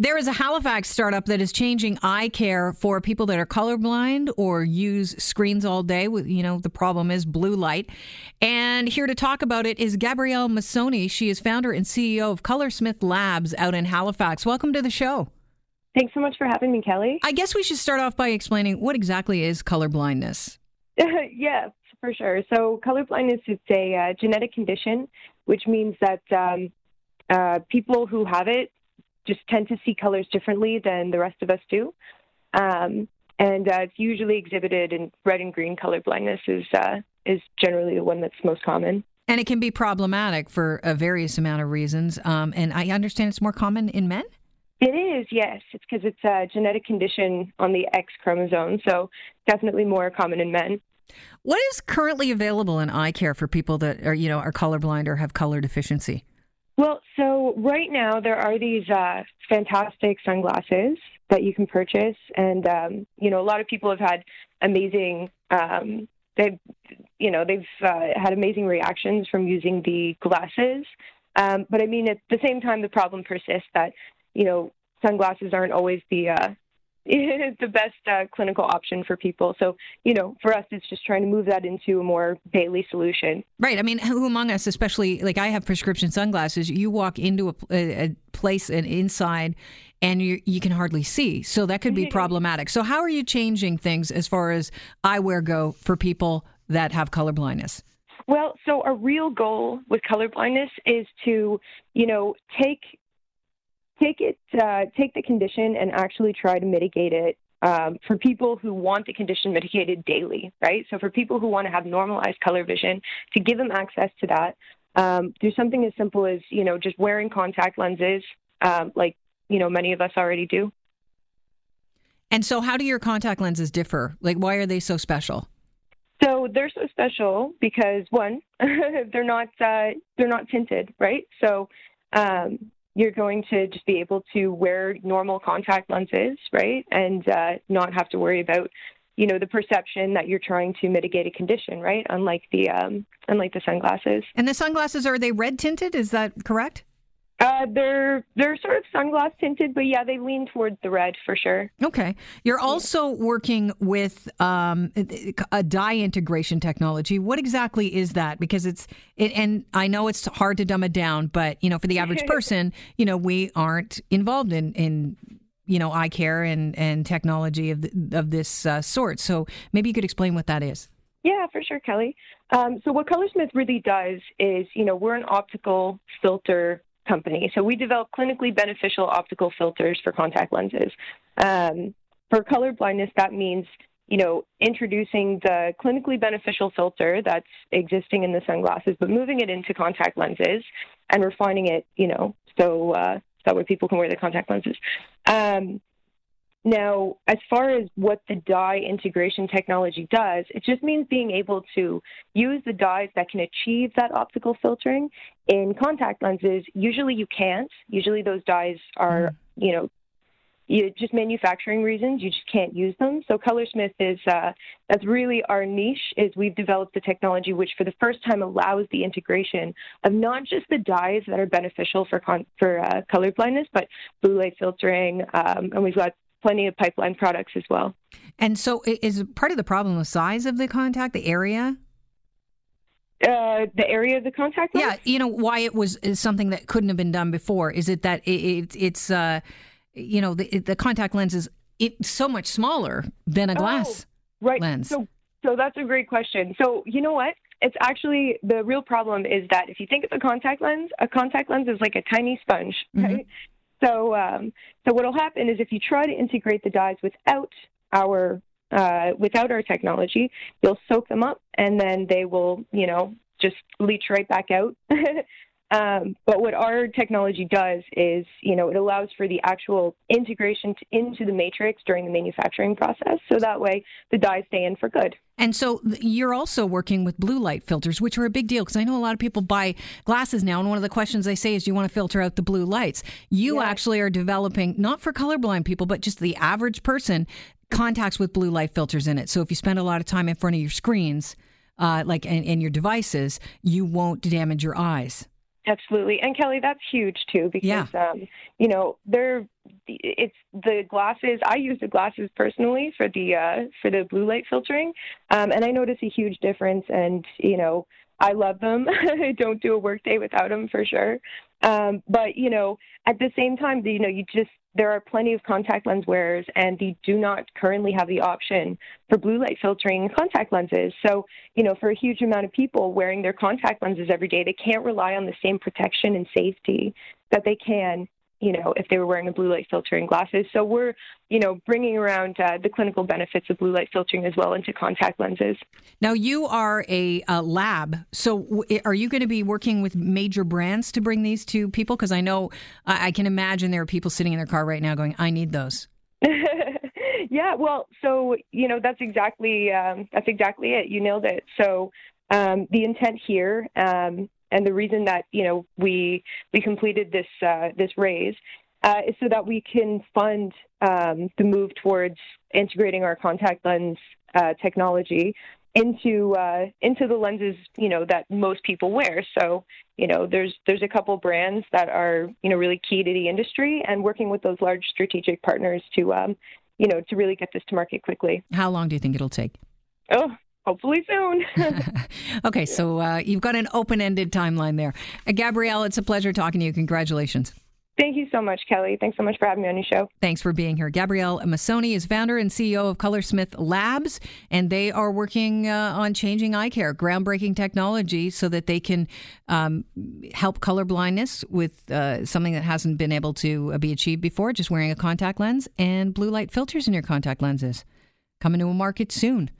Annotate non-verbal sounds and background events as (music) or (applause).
There is a Halifax startup that is changing eye care for people that are colorblind or use screens all day. You know, the problem is blue light. And here to talk about it is Gabrielle Massoni. She is founder and CEO of Colorsmith Labs out in Halifax. Welcome to the show. Thanks so much for having me, Kelly. I guess we should start off by explaining what exactly is colorblindness. (laughs) yes, for sure. So, colorblindness is a uh, genetic condition, which means that um, uh, people who have it just tend to see colors differently than the rest of us do. Um, and uh, it's usually exhibited in red and green color blindness is uh, is generally the one that's most common. And it can be problematic for a various amount of reasons. Um, and I understand it's more common in men. It is, yes. It's because it's a genetic condition on the X chromosome, so definitely more common in men. What is currently available in eye care for people that are, you know, are colorblind or have color deficiency? Well, so right now there are these uh, fantastic sunglasses that you can purchase, and um, you know a lot of people have had amazing. Um, they've, you know, they've uh, had amazing reactions from using the glasses. Um, but I mean, at the same time, the problem persists that you know sunglasses aren't always the uh, (laughs) the best uh, clinical option for people. So, you know, for us, it's just trying to move that into a more daily solution. Right. I mean, who among us, especially like I have prescription sunglasses, you walk into a, a place and inside and you, you can hardly see. So that could be problematic. So, how are you changing things as far as eyewear go for people that have color blindness? Well, so a real goal with color blindness is to, you know, take take it, uh, take the condition and actually try to mitigate it um, for people who want the condition mitigated daily, right? So for people who want to have normalized color vision, to give them access to that, um, do something as simple as you know just wearing contact lenses, um, like you know many of us already do. And so, how do your contact lenses differ? Like, why are they so special? So they're so special because one, (laughs) they're not uh, they're not tinted, right? So um, you're going to just be able to wear normal contact lenses, right, and uh, not have to worry about, you know, the perception that you're trying to mitigate a condition, right? Unlike the um, unlike the sunglasses. And the sunglasses are they red tinted? Is that correct? Uh, they're they're sort of sunglass tinted, but yeah, they lean towards the red for sure. Okay, you're also working with um, a dye integration technology. What exactly is that? Because it's it, and I know it's hard to dumb it down, but you know, for the average (laughs) person, you know, we aren't involved in in you know eye care and and technology of the, of this uh, sort. So maybe you could explain what that is. Yeah, for sure, Kelly. Um, so what Colorsmith really does is, you know, we're an optical filter company. So we develop clinically beneficial optical filters for contact lenses. Um, for color blindness, that means you know introducing the clinically beneficial filter that's existing in the sunglasses, but moving it into contact lenses and refining it, you know, so uh, that way people can wear the contact lenses. Um, now, as far as what the dye integration technology does, it just means being able to use the dyes that can achieve that optical filtering in contact lenses. Usually you can't. Usually those dyes are, mm. you know, you, just manufacturing reasons, you just can't use them. So Colorsmith is uh, that's really our niche. Is we've developed the technology which, for the first time, allows the integration of not just the dyes that are beneficial for con- for uh, color blindness, but blue light filtering, um, and we've got plenty of pipeline products as well. And so, is part of the problem the size of the contact, the area? Uh, the area of the contact. Lens? Yeah, you know why it was something that couldn't have been done before. Is it that it, it, it's uh, you know the the contact lens is it's so much smaller than a glass oh, right. lens. So, so that's a great question. So you know what? It's actually the real problem is that if you think of a contact lens, a contact lens is like a tiny sponge, mm-hmm. So, um, so what will happen is if you try to integrate the dyes without our uh, without our technology, you'll soak them up, and then they will, you know, just leach right back out. (laughs) Um, but what our technology does is, you know, it allows for the actual integration to, into the matrix during the manufacturing process. So that way the dyes stay in for good. And so you're also working with blue light filters, which are a big deal because I know a lot of people buy glasses now. And one of the questions they say is, do you want to filter out the blue lights? You yeah. actually are developing, not for colorblind people, but just the average person, contacts with blue light filters in it. So if you spend a lot of time in front of your screens, uh, like and, and your devices, you won't damage your eyes. Absolutely, and Kelly, that's huge too because yeah. um, you know they're it's the glasses. I use the glasses personally for the uh, for the blue light filtering, um, and I notice a huge difference. And you know, I love them. (laughs) I don't do a workday without them for sure. Um, but you know, at the same time, you know, you just there are plenty of contact lens wearers, and they do not currently have the option for blue light filtering contact lenses. So, you know, for a huge amount of people wearing their contact lenses every day, they can't rely on the same protection and safety that they can you know, if they were wearing a blue light filtering glasses. So we're, you know, bringing around uh, the clinical benefits of blue light filtering as well into contact lenses. Now, you are a, lab. So w- are you going to be working with major brands to bring these to people? Because I know, I-, I can imagine there are people sitting in their car right now going, I need those. (laughs) yeah, well, so, you know, that's exactly, um, that's exactly it. You nailed it. So, um, the intent here um, and the reason that you know we we completed this uh, this raise uh, is so that we can fund um, the move towards integrating our contact lens uh, technology into uh, into the lenses you know that most people wear. So you know there's there's a couple brands that are you know really key to the industry, and working with those large strategic partners to um, you know to really get this to market quickly. How long do you think it'll take? Oh, hopefully soon. (laughs) (laughs) okay, so uh, you've got an open ended timeline there. Uh, Gabrielle, it's a pleasure talking to you. Congratulations. Thank you so much, Kelly. Thanks so much for having me on your show. Thanks for being here. Gabrielle Masoni is founder and CEO of Colorsmith Labs, and they are working uh, on changing eye care, groundbreaking technology, so that they can um, help color blindness with uh, something that hasn't been able to uh, be achieved before, just wearing a contact lens and blue light filters in your contact lenses. Coming to a market soon.